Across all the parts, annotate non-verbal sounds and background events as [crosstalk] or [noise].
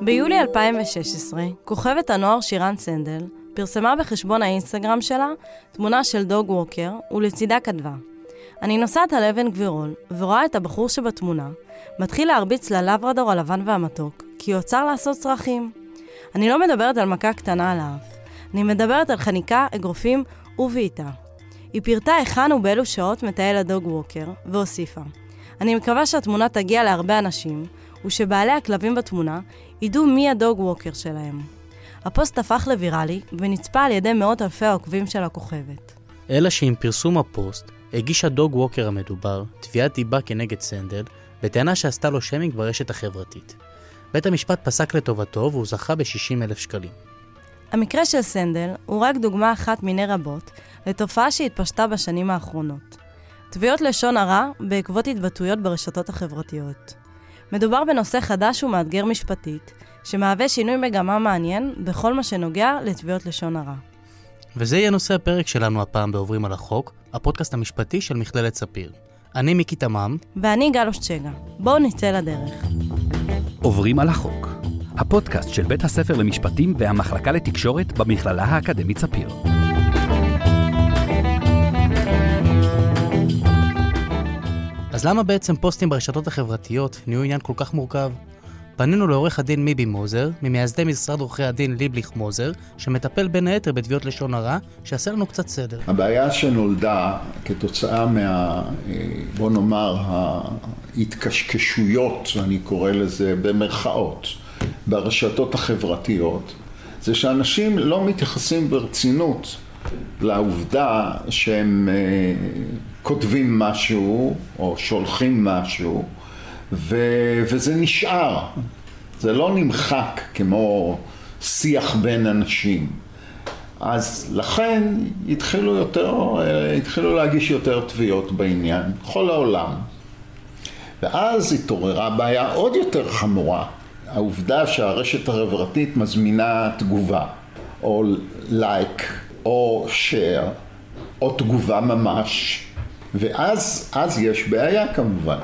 ביולי 2016, כוכבת הנוער שירן סנדל פרסמה בחשבון האינסטגרם שלה תמונה של דוג ווקר, ולצידה כתבה: אני נוסעת על אבן גבירול, ורואה את הבחור שבתמונה, מתחיל להרביץ ללברדור הלבן והמתוק, כי הוא עצר לעשות צרכים. אני לא מדברת על מכה קטנה על האף, אני מדברת על חניקה, אגרופים ובעיטה. היא פירטה היכן ובאילו שעות מטייל הדוג ווקר, והוסיפה: אני מקווה שהתמונה תגיע להרבה אנשים, ושבעלי הכלבים בתמונה ידעו מי ה dog walker שלהם. הפוסט הפך לוויראלי, ונצפה על ידי מאות אלפי העוקבים של הכוכבת. אלא שעם פרסום הפוסט, הגיש ה dog walker המדובר תביעת דיבה כנגד סנדל, בטענה שעשתה לו שיימינג ברשת החברתית. בית המשפט פסק לטובתו והוא זכה ב-60 אלף שקלים. המקרה של סנדל הוא רק דוגמה אחת מיני רבות לתופעה שהתפשטה בשנים האחרונות. תביעות לשון הרע בעקבות התבטאויות ברשתות החברתיות. מדובר בנושא חדש ומאתגר משפטית, שמהווה שינוי מגמה מעניין בכל מה שנוגע לתביעות לשון הרע. וזה יהיה נושא הפרק שלנו הפעם בעוברים על החוק, הפודקאסט המשפטי של מכללת ספיר. אני מיקי תמם. ואני גלוש צ'גה. בואו נצא לדרך. עוברים על החוק, הפודקאסט של בית הספר למשפטים והמחלקה לתקשורת במכללה האקדמית ספיר. אז למה בעצם פוסטים ברשתות החברתיות נהיו עניין כל כך מורכב? פנינו לעורך הדין מיבי מוזר, ממייסדי משרד עורכי הדין ליבליך מוזר, שמטפל בין היתר בתביעות לשון הרע, שיעשה לנו קצת סדר. הבעיה שנולדה כתוצאה מה, אה, בוא נאמר, ההתקשקשויות, אני קורא לזה במרכאות, ברשתות החברתיות, זה שאנשים לא מתייחסים ברצינות לעובדה שהם אה, כותבים משהו או שולחים משהו ו, וזה נשאר, זה לא נמחק כמו שיח בין אנשים. אז לכן התחילו יותר, התחילו להגיש יותר תביעות בעניין, בכל העולם. ואז התעוררה בעיה עוד יותר חמורה, העובדה שהרשת החברתית מזמינה תגובה, או לייק, או שייר, או תגובה ממש, ואז יש בעיה כמובן.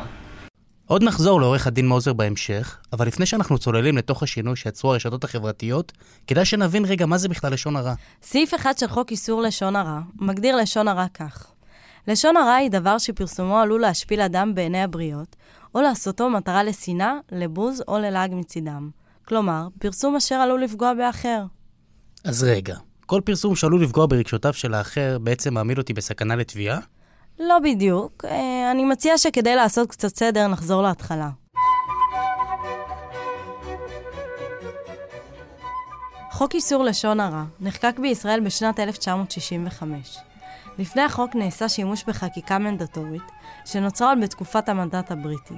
עוד נחזור לעורך הדין מוזר בהמשך, אבל לפני שאנחנו צוללים לתוך השינוי שיצרו הרשתות החברתיות, כדאי שנבין רגע מה זה בכלל לשון הרע. סעיף אחד של חוק איסור לשון הרע מגדיר לשון הרע כך: לשון הרע היא דבר שפרסומו עלול להשפיל אדם בעיני הבריות, או לעשותו מטרה לשנאה, לבוז או ללעג מצידם. כלומר, פרסום אשר עלול לפגוע באחר. אז רגע, כל פרסום שעלול לפגוע ברגשותיו של האחר בעצם מעמיד אותי בסכנה לתביעה? לא בדיוק. אה, אני מציעה שכדי לעשות קצת סדר, נחזור להתחלה. חוק איסור לשון הרע נחקק בישראל בשנת 1965. לפני החוק נעשה שימוש בחקיקה מנדטורית, שנוצרה עוד בתקופת המנדט הבריטי.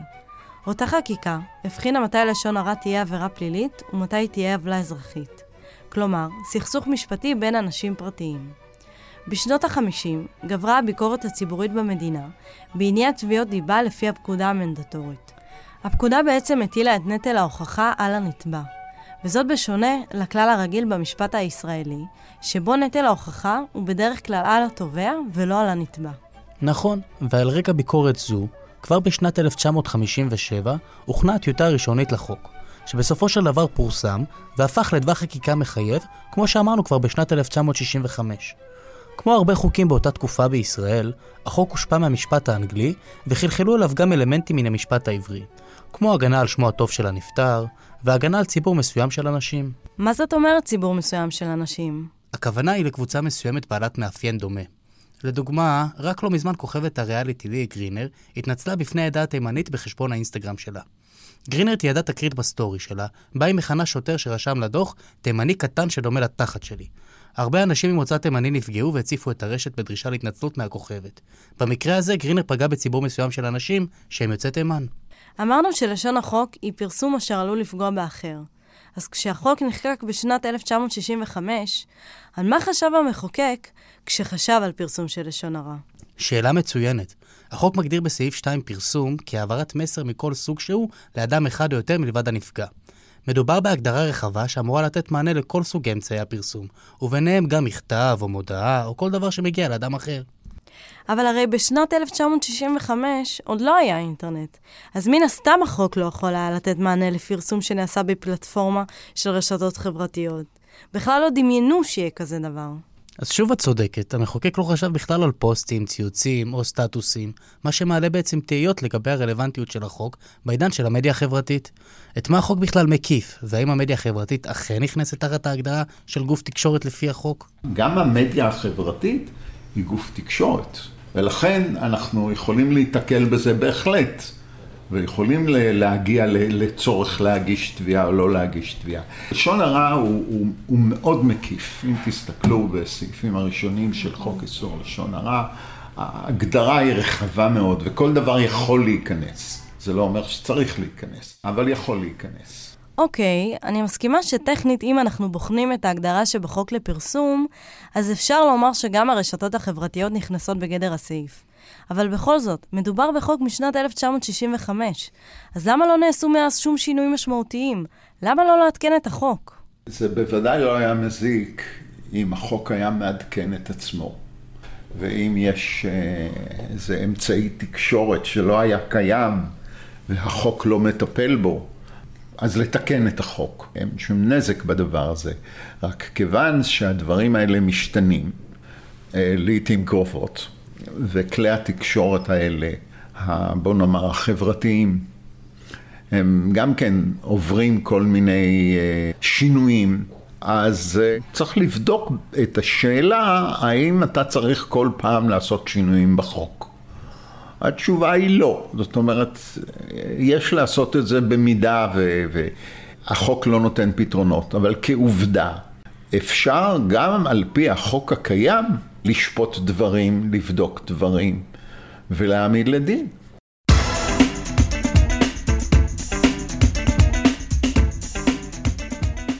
אותה חקיקה הבחינה מתי לשון הרע תהיה עבירה פלילית ומתי תהיה עוולה אזרחית. כלומר, סכסוך משפטי בין אנשים פרטיים. בשנות ה-50 גברה הביקורת הציבורית במדינה בעניין תביעות דיבה לפי הפקודה המנדטורית. הפקודה בעצם הטילה את נטל ההוכחה על הנתבע, וזאת בשונה לכלל הרגיל במשפט הישראלי, שבו נטל ההוכחה הוא בדרך כלל על התובע ולא על הנתבע. נכון, ועל רקע ביקורת זו, כבר בשנת 1957 הוכנה הטיוטה הראשונית לחוק, שבסופו של דבר פורסם והפך לדבר חקיקה מחייב, כמו שאמרנו כבר בשנת 1965. כמו הרבה חוקים באותה תקופה בישראל, החוק הושפע מהמשפט האנגלי, וחלחלו אליו גם אלמנטים מן המשפט העברי, כמו הגנה על שמו הטוב של הנפטר, והגנה על ציבור מסוים של אנשים. מה זאת אומרת ציבור מסוים של אנשים? הכוונה היא לקבוצה מסוימת בעלת מאפיין דומה. לדוגמה, רק לא מזמן כוכבת הריאליטי לי גרינר התנצלה בפני העדה התימנית בחשבון האינסטגרם שלה. גרינר תיעדה תקרית בסטורי שלה, בה היא מכנה שוטר שרשם לה דוח תימני קטן שדומה לתחת שלי. הרבה אנשים ממוצא תימני נפגעו והציפו את הרשת בדרישה להתנצלות מהכוכבת. במקרה הזה, גרינר פגעה בציבור מסוים של אנשים שהם יוצאי תימן. אמרנו שלשון החוק היא פרסום אשר עלול לפגוע באחר. אז כשהחוק נחקק בשנת 1965, על מה חשב המחוקק כשחשב על פרסום של לשון הרע? שאלה מצוינת. החוק מגדיר בסעיף 2 פרסום כהעברת מסר מכל סוג שהוא לאדם אחד או יותר מלבד הנפגע. מדובר בהגדרה רחבה שאמורה לתת מענה לכל סוגי אמצעי הפרסום, וביניהם גם מכתב או מודעה או כל דבר שמגיע לאדם אחר. אבל הרי בשנת 1965 עוד לא היה אינטרנט, אז מן הסתם החוק לא יכול היה לתת מענה לפרסום שנעשה בפלטפורמה של רשתות חברתיות. בכלל לא דמיינו שיהיה כזה דבר. אז שוב את צודקת, המחוקק לא חשב בכלל על פוסטים, ציוצים או סטטוסים, מה שמעלה בעצם תהיות לגבי הרלוונטיות של החוק בעידן של המדיה החברתית. את מה החוק בכלל מקיף, והאם המדיה החברתית אכן נכנסת תחת ההגדרה של גוף תקשורת לפי החוק? גם המדיה החברתית היא גוף תקשורת, ולכן אנחנו יכולים להיתקל בזה בהחלט. ויכולים להגיע לצורך להגיש תביעה או לא להגיש תביעה. לשון הרע הוא, הוא, הוא מאוד מקיף. אם תסתכלו בסעיפים הראשונים של חוק איסור לשון הרע, ההגדרה היא רחבה מאוד וכל דבר יכול להיכנס. זה לא אומר שצריך להיכנס, אבל יכול להיכנס. אוקיי, okay, אני מסכימה שטכנית אם אנחנו בוחנים את ההגדרה שבחוק לפרסום, אז אפשר לומר שגם הרשתות החברתיות נכנסות בגדר הסעיף. אבל בכל זאת, מדובר בחוק משנת 1965, אז למה לא נעשו מאז שום שינויים משמעותיים? למה לא לעדכן את החוק? זה בוודאי לא היה מזיק אם החוק היה מעדכן את עצמו. ואם יש אה, איזה אמצעי תקשורת שלא היה קיים והחוק לא מטפל בו, אז לתקן את החוק. אין שום נזק בדבר הזה. רק כיוון שהדברים האלה משתנים, אה, לעיתים קרובות, וכלי התקשורת האלה, בוא נאמר החברתיים, הם גם כן עוברים כל מיני אה, שינויים, אז אה, צריך לבדוק את השאלה האם אתה צריך כל פעם לעשות שינויים בחוק. התשובה היא לא, זאת אומרת, יש לעשות את זה במידה. והחוק לא נותן פתרונות, אבל כעובדה, אפשר גם על פי החוק הקיים לשפוט דברים, לבדוק דברים ולהעמיד לדין.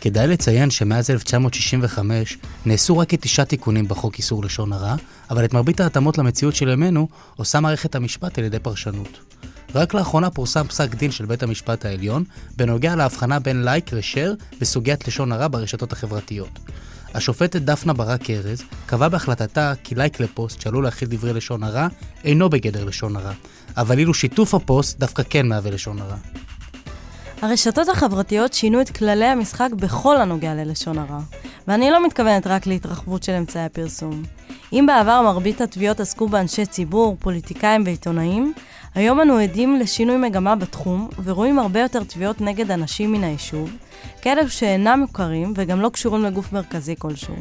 כדאי לציין שמאז 1965 נעשו רק כתשעה תיקונים בחוק איסור לשון הרע, אבל את מרבית ההתאמות למציאות של ימינו עושה מערכת המשפט על ידי פרשנות. רק לאחרונה פורסם פסק דין של בית המשפט העליון בנוגע להבחנה בין לייק לשר וסוגיית לשון הרע ברשתות החברתיות. השופטת דפנה ברק ארז קבעה בהחלטתה כי לייק לפוסט שעלול להכיל דברי לשון הרע אינו בגדר לשון הרע, ואילו שיתוף הפוסט דווקא כן מהווה לשון הרע. הרשתות החברתיות שינו את כללי המשחק בכל הנוגע ללשון הרע, ואני לא מתכוונת רק להתרחבות של אמצעי הפרסום. אם בעבר מרבית התביעות עסקו באנשי ציבור, פוליטיקאים ועיתונאים, היום אנו עדים לשינוי מגמה בתחום, ורואים הרבה יותר תביעות נגד אנשים מן היישוב, כאלו שאינם מוכרים וגם לא קשורים לגוף מרכזי כלשהו.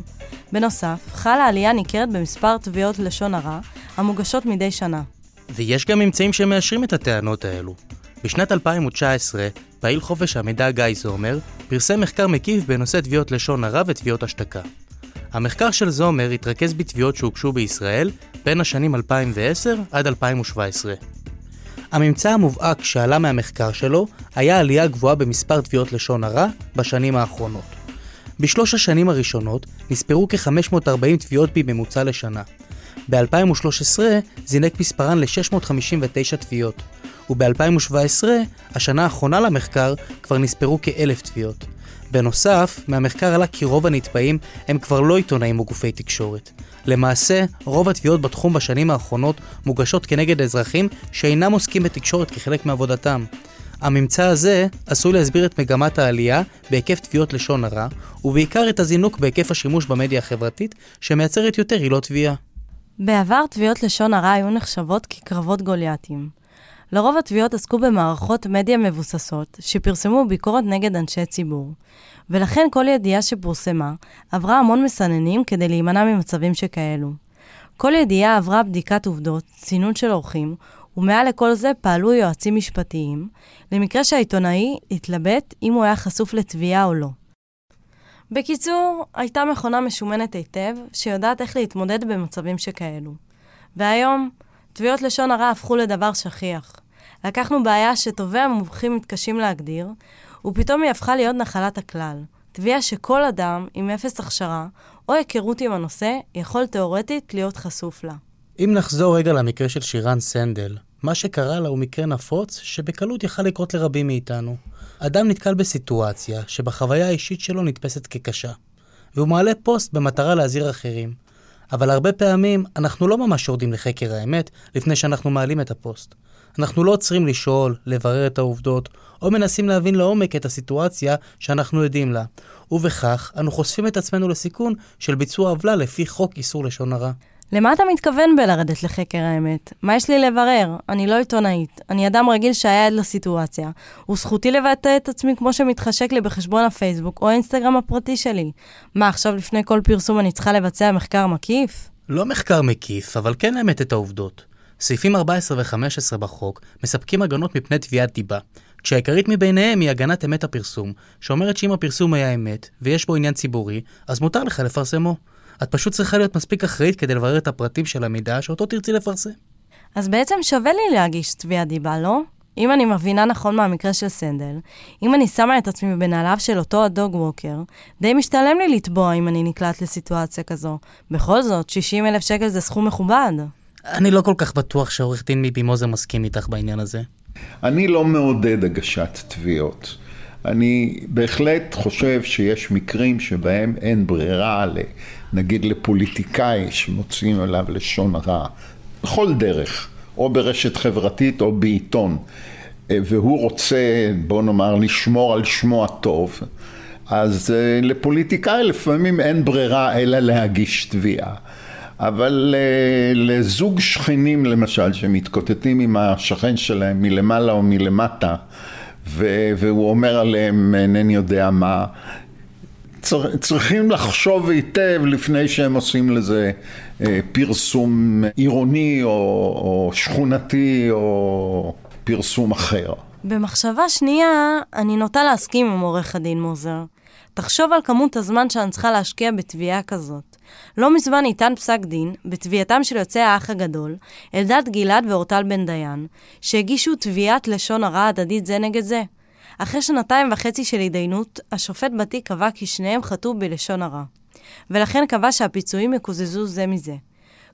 בנוסף, חלה עלייה ניכרת במספר תביעות לשון הרע, המוגשות מדי שנה. ויש גם ממצאים שמאשרים את הטענות האלו. בשנת 2019, פעיל חופש המידע גיא זומר פרסם מחקר מקיף בנושא תביעות לשון הרע ותביעות השתקה. המחקר של זומר התרכז בתביעות שהוגשו בישראל בין השנים 2010 עד 2017. הממצא המובהק שעלה מהמחקר שלו היה עלייה גבוהה במספר תביעות לשון הרע בשנים האחרונות. בשלוש השנים הראשונות נספרו כ-540 תביעות בממוצע לשנה. ב-2013 זינק מספרן ל-659 תביעות, וב-2017, השנה האחרונה למחקר, כבר נספרו כאלף תביעות. בנוסף, מהמחקר עלה כי רוב הנתבעים הם כבר לא עיתונאים או גופי תקשורת. למעשה, רוב התביעות בתחום בשנים האחרונות מוגשות כנגד אזרחים שאינם עוסקים בתקשורת כחלק מעבודתם. הממצא הזה עשוי להסביר את מגמת העלייה בהיקף תביעות לשון הרע, ובעיקר את הזינוק בהיקף השימוש במדיה החברתית, שמייצרת יותר עילות תביעה. בעבר תביעות לשון הרע היו נחשבות כקרבות גוליאטים. לרוב התביעות עסקו במערכות מדיה מבוססות, שפרסמו ביקורת נגד אנשי ציבור. ולכן כל ידיעה שפורסמה עברה המון מסננים כדי להימנע ממצבים שכאלו. כל ידיעה עברה בדיקת עובדות, צינון של אורחים, ומעל לכל זה פעלו יועצים משפטיים, למקרה שהעיתונאי התלבט אם הוא היה חשוף לתביעה או לא. בקיצור, הייתה מכונה משומנת היטב, שיודעת איך להתמודד במצבים שכאלו. והיום, תביעות לשון הרע הפכו לדבר שכיח. לקחנו בעיה שטובי המומחים מתקשים להגדיר, ופתאום היא הפכה להיות נחלת הכלל. תביעה שכל אדם עם אפס הכשרה או היכרות עם הנושא יכול תאורטית להיות חשוף לה. אם נחזור רגע למקרה של שירן סנדל, מה שקרה לה הוא מקרה נפוץ שבקלות יכל לקרות לרבים מאיתנו. אדם נתקל בסיטואציה שבחוויה האישית שלו נתפסת כקשה, והוא מעלה פוסט במטרה להזהיר אחרים. אבל הרבה פעמים אנחנו לא ממש יורדים לחקר האמת לפני שאנחנו מעלים את הפוסט. אנחנו לא עוצרים לשאול, לברר את העובדות, או מנסים להבין לעומק את הסיטואציה שאנחנו עדים לה. ובכך, אנו חושפים את עצמנו לסיכון של ביצוע עוולה לפי חוק איסור לשון הרע. למה אתה מתכוון בלרדת לחקר האמת? מה יש לי לברר? אני לא עיתונאית. אני אדם רגיל שהיה עד לסיטואציה. וזכותי לבטא את עצמי כמו שמתחשק לי בחשבון הפייסבוק או האינסטגרם הפרטי שלי. מה, עכשיו לפני כל פרסום אני צריכה לבצע מחקר מקיף? לא מחקר מקיף, אבל כן לאמת את העובדות. סעיפים 14 ו-15 בחוק מספקים הגנות מפני תביעת דיבה, כשהעיקרית מביניהם היא הגנת אמת הפרסום, שאומרת שאם הפרסום היה אמת, ויש בו עניין ציבורי, אז מותר לך לפרסמו. את פשוט צריכה להיות מספיק אחראית כדי לברר את הפרטים של המידע שאותו תרצי לפרסם. אז בעצם שווה לי להגיש תביעת דיבה, לא? אם אני מבינה נכון מהמקרה של סנדל, אם אני שמה את עצמי בנעליו של אותו הדוג ווקר, די משתלם לי לתבוע אם אני נקלט לסיטואציה כזו. בכל זאת, 60 אלף שקל זה סכום מכובד. אני לא כל כך בטוח שעורך דין מיבי מוזר מסכים איתך בעניין הזה. אני לא מעודד הגשת תביעות. אני בהחלט חושב שיש מקרים שבהם אין ברירה, נגיד לפוליטיקאי שמוציאים עליו לשון הרע, בכל דרך, או ברשת חברתית או בעיתון, והוא רוצה, בוא נאמר, לשמור על שמו הטוב, אז אה, לפוליטיקאי לפעמים אין ברירה אלא להגיש תביעה. אבל אה, לזוג שכנים למשל שמתקוטטים עם השכן שלהם מלמעלה או מלמטה והוא אומר עליהם אינני יודע מה צריכים לחשוב היטב לפני שהם עושים לזה אה, פרסום עירוני או, או שכונתי או פרסום אחר. במחשבה שנייה, אני נוטה להסכים עם עורך הדין מוזר. תחשוב על כמות הזמן שאני צריכה להשקיע בתביעה כזאת. לא מזמן ניתן פסק דין בתביעתם של יוצאי האח הגדול, אלדד גלעד ואורטל בן דיין, שהגישו תביעת לשון הרע הדדית זה נגד זה. אחרי שנתיים וחצי של התדיינות, השופט בתיק קבע כי שניהם חטאו בלשון הרע. ולכן קבע שהפיצויים יקוזזו זה מזה.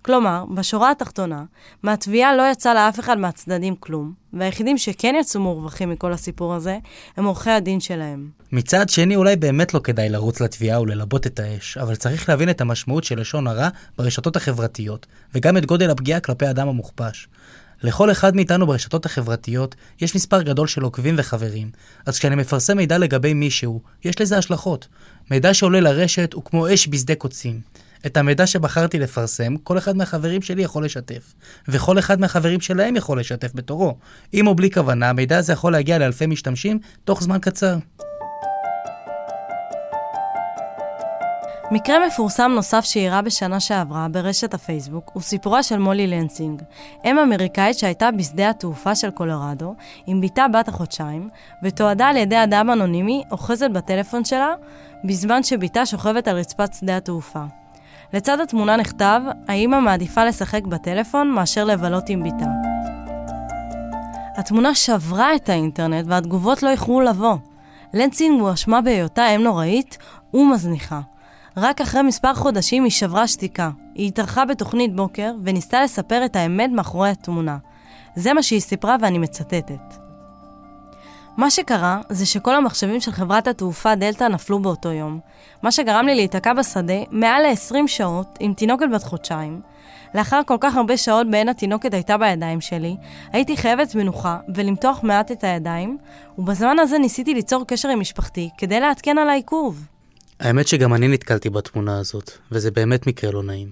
כלומר, בשורה התחתונה, מהתביעה לא יצא לאף אחד מהצדדים כלום, והיחידים שכן יצאו מורווחים מכל הסיפור הזה, הם עורכי הדין שלהם. מצד שני, אולי באמת לא כדאי לרוץ לתביעה וללבות את האש, אבל צריך להבין את המשמעות של לשון הרע ברשתות החברתיות, וגם את גודל הפגיעה כלפי האדם המוכפש. לכל אחד מאיתנו ברשתות החברתיות יש מספר גדול של עוקבים וחברים, אז כשאני מפרסם מידע לגבי מישהו, יש לזה השלכות. מידע שעולה לרשת הוא כמו אש בשדה קוצים. את המידע שבחרתי לפרסם, כל אחד מהחברים שלי יכול לשתף. וכל אחד מהחברים שלהם יכול לשתף בתורו. עם או בלי כוונה, המידע הזה יכול להגיע לאלפי משתמשים תוך זמן קצר. מקרה מפורסם נוסף שאירע בשנה שעברה ברשת הפייסבוק הוא סיפורה של מולי לנסינג, אם אמריקאית שהייתה בשדה התעופה של קולורדו עם בתה בת החודשיים, ותועדה על ידי אדם אנונימי אוחזת בטלפון שלה בזמן שבתה שוכבת על רצפת שדה התעופה. לצד התמונה נכתב, האמא מעדיפה לשחק בטלפון מאשר לבלות עם בתה. התמונה שברה את האינטרנט והתגובות לא איחרו לבוא. לנסינג הואשמה בהיותה אם נוראית ומזניחה. רק אחרי מספר חודשים היא שברה שתיקה. היא התארחה בתוכנית בוקר וניסתה לספר את האמת מאחורי התמונה. זה מה שהיא סיפרה ואני מצטטת. מה שקרה זה שכל המחשבים של חברת התעופה דלתא נפלו באותו יום, מה שגרם לי להיתקע בשדה מעל ל-20 שעות עם תינוקת בת חודשיים. לאחר כל כך הרבה שעות בהן התינוקת הייתה בידיים שלי, הייתי חייבת מנוחה ולמתוח מעט את הידיים, ובזמן הזה ניסיתי ליצור קשר עם משפחתי כדי לעדכן על העיכוב. האמת שגם אני נתקלתי בתמונה הזאת, וזה באמת מקרה לא נעים.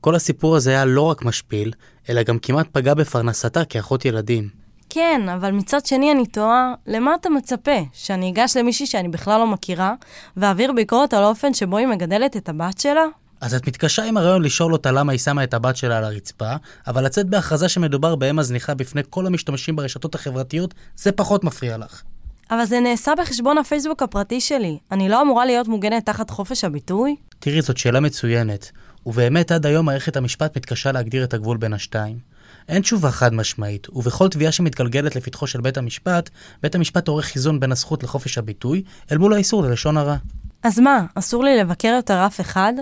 כל הסיפור הזה היה לא רק משפיל, אלא גם כמעט פגע בפרנסתה כאחות ילדים. כן, אבל מצד שני אני תוהה, למה אתה מצפה? שאני אגש למישהי שאני בכלל לא מכירה, ואעביר ביקורת על האופן שבו היא מגדלת את הבת שלה? אז את מתקשה עם הרעיון לשאול אותה למה היא שמה את הבת שלה על הרצפה, אבל לצאת בהכרזה שמדובר באם הזניחה בפני כל המשתמשים ברשתות החברתיות, זה פחות מפריע לך. אבל זה נעשה בחשבון הפייסבוק הפרטי שלי. אני לא אמורה להיות מוגנת תחת חופש הביטוי? תראי, זאת שאלה מצוינת. ובאמת עד היום מערכת המשפט מתקשה להגדיר את הגבול בין השתיים. אין תשובה חד משמעית, ובכל תביעה שמתגלגלת לפתחו של בית המשפט, בית המשפט עורך חיזון בין הזכות לחופש הביטוי, אל מול האיסור ללשון הרע. אז מה, אסור לי לבקר יותר אף אחד?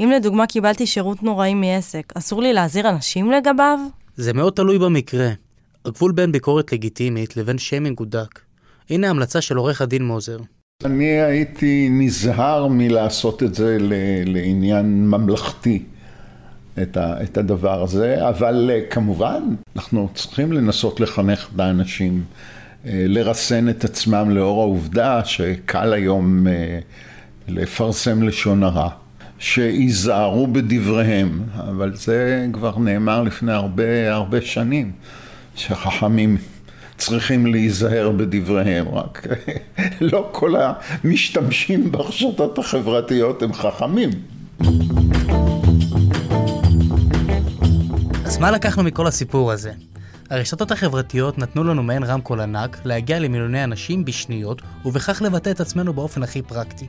אם לדוגמה קיבלתי שירות נוראי מעסק, אסור לי להזהיר אנשים לגביו? זה מאוד תלוי במקרה. הגבול בין ביקורת לגיטימית לבין שיימינג הוא דק. הנה המלצה של עורך הדין מוזר. אני הייתי נזהר מלעשות את זה לעניין ממלכתי. את, ה, את הדבר הזה, אבל אה, כמובן, אנחנו צריכים לנסות לחנך את האנשים, אה, לרסן את עצמם לאור העובדה שקל היום אה, לפרסם לשון הרע. שייזהרו בדבריהם, אבל זה כבר נאמר לפני הרבה הרבה שנים, שחכמים צריכים להיזהר בדבריהם, רק [laughs] לא כל המשתמשים ברשתות החברתיות הם חכמים. מה לקחנו מכל הסיפור הזה? הרשתות החברתיות נתנו לנו מעין רמקול ענק להגיע למיליוני אנשים בשניות, ובכך לבטא את עצמנו באופן הכי פרקטי.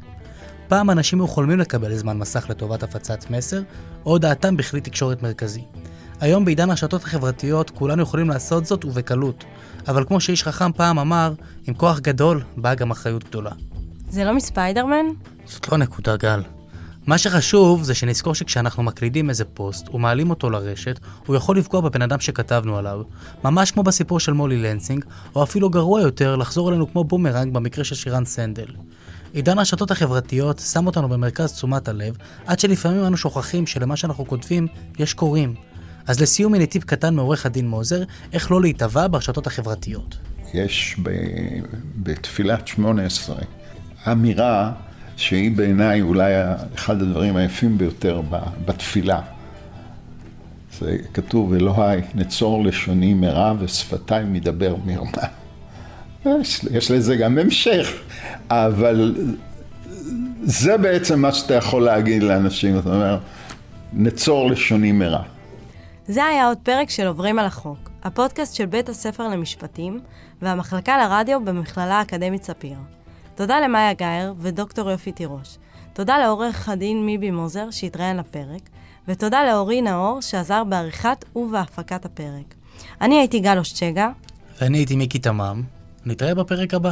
פעם אנשים היו חולמים לקבל זמן מסך לטובת הפצת מסר, או הודעתם בכלי תקשורת מרכזי. היום בעידן הרשתות החברתיות כולנו יכולים לעשות זאת ובקלות, אבל כמו שאיש חכם פעם אמר, עם כוח גדול באה גם אחריות גדולה. זה לא מספיידרמן? זאת לא נקודה גל. מה שחשוב זה שנזכור שכשאנחנו מקלידים איזה פוסט ומעלים אותו לרשת, הוא יכול לפגוע בבן אדם שכתבנו עליו, ממש כמו בסיפור של מולי לנסינג, או אפילו גרוע יותר, לחזור אלינו כמו בומרנג במקרה של שירן סנדל. עידן הרשתות החברתיות שם אותנו במרכז תשומת הלב, עד שלפעמים אנו שוכחים שלמה שאנחנו כותבים יש קוראים. אז לסיום הנה טיפ קטן מעורך הדין מוזר, איך לא להיטבע ברשתות החברתיות. יש ב... בתפילת שמונה עשרה אמירה שהיא בעיניי אולי אחד הדברים היפים ביותר בתפילה. זה כתוב, אלוהי, נצור לשוני מרע ושפתיי מדבר מרמה. יש, יש לזה גם המשך, אבל זה בעצם מה שאתה יכול להגיד לאנשים, אתה אומר, נצור לשוני מרע. זה היה עוד פרק של עוברים על החוק, הפודקאסט של בית הספר למשפטים והמחלקה לרדיו במכללה האקדמית ספיר. תודה למאיה גאייר ודוקטור יופי תירוש. תודה לעורך הדין מיבי מוזר שהתראיין לפרק, ותודה לאורי נאור שעזר בעריכת ובהפקת הפרק. אני הייתי גל אושצ'גה. ואני הייתי מיקי תמם. נתראה בפרק הבא.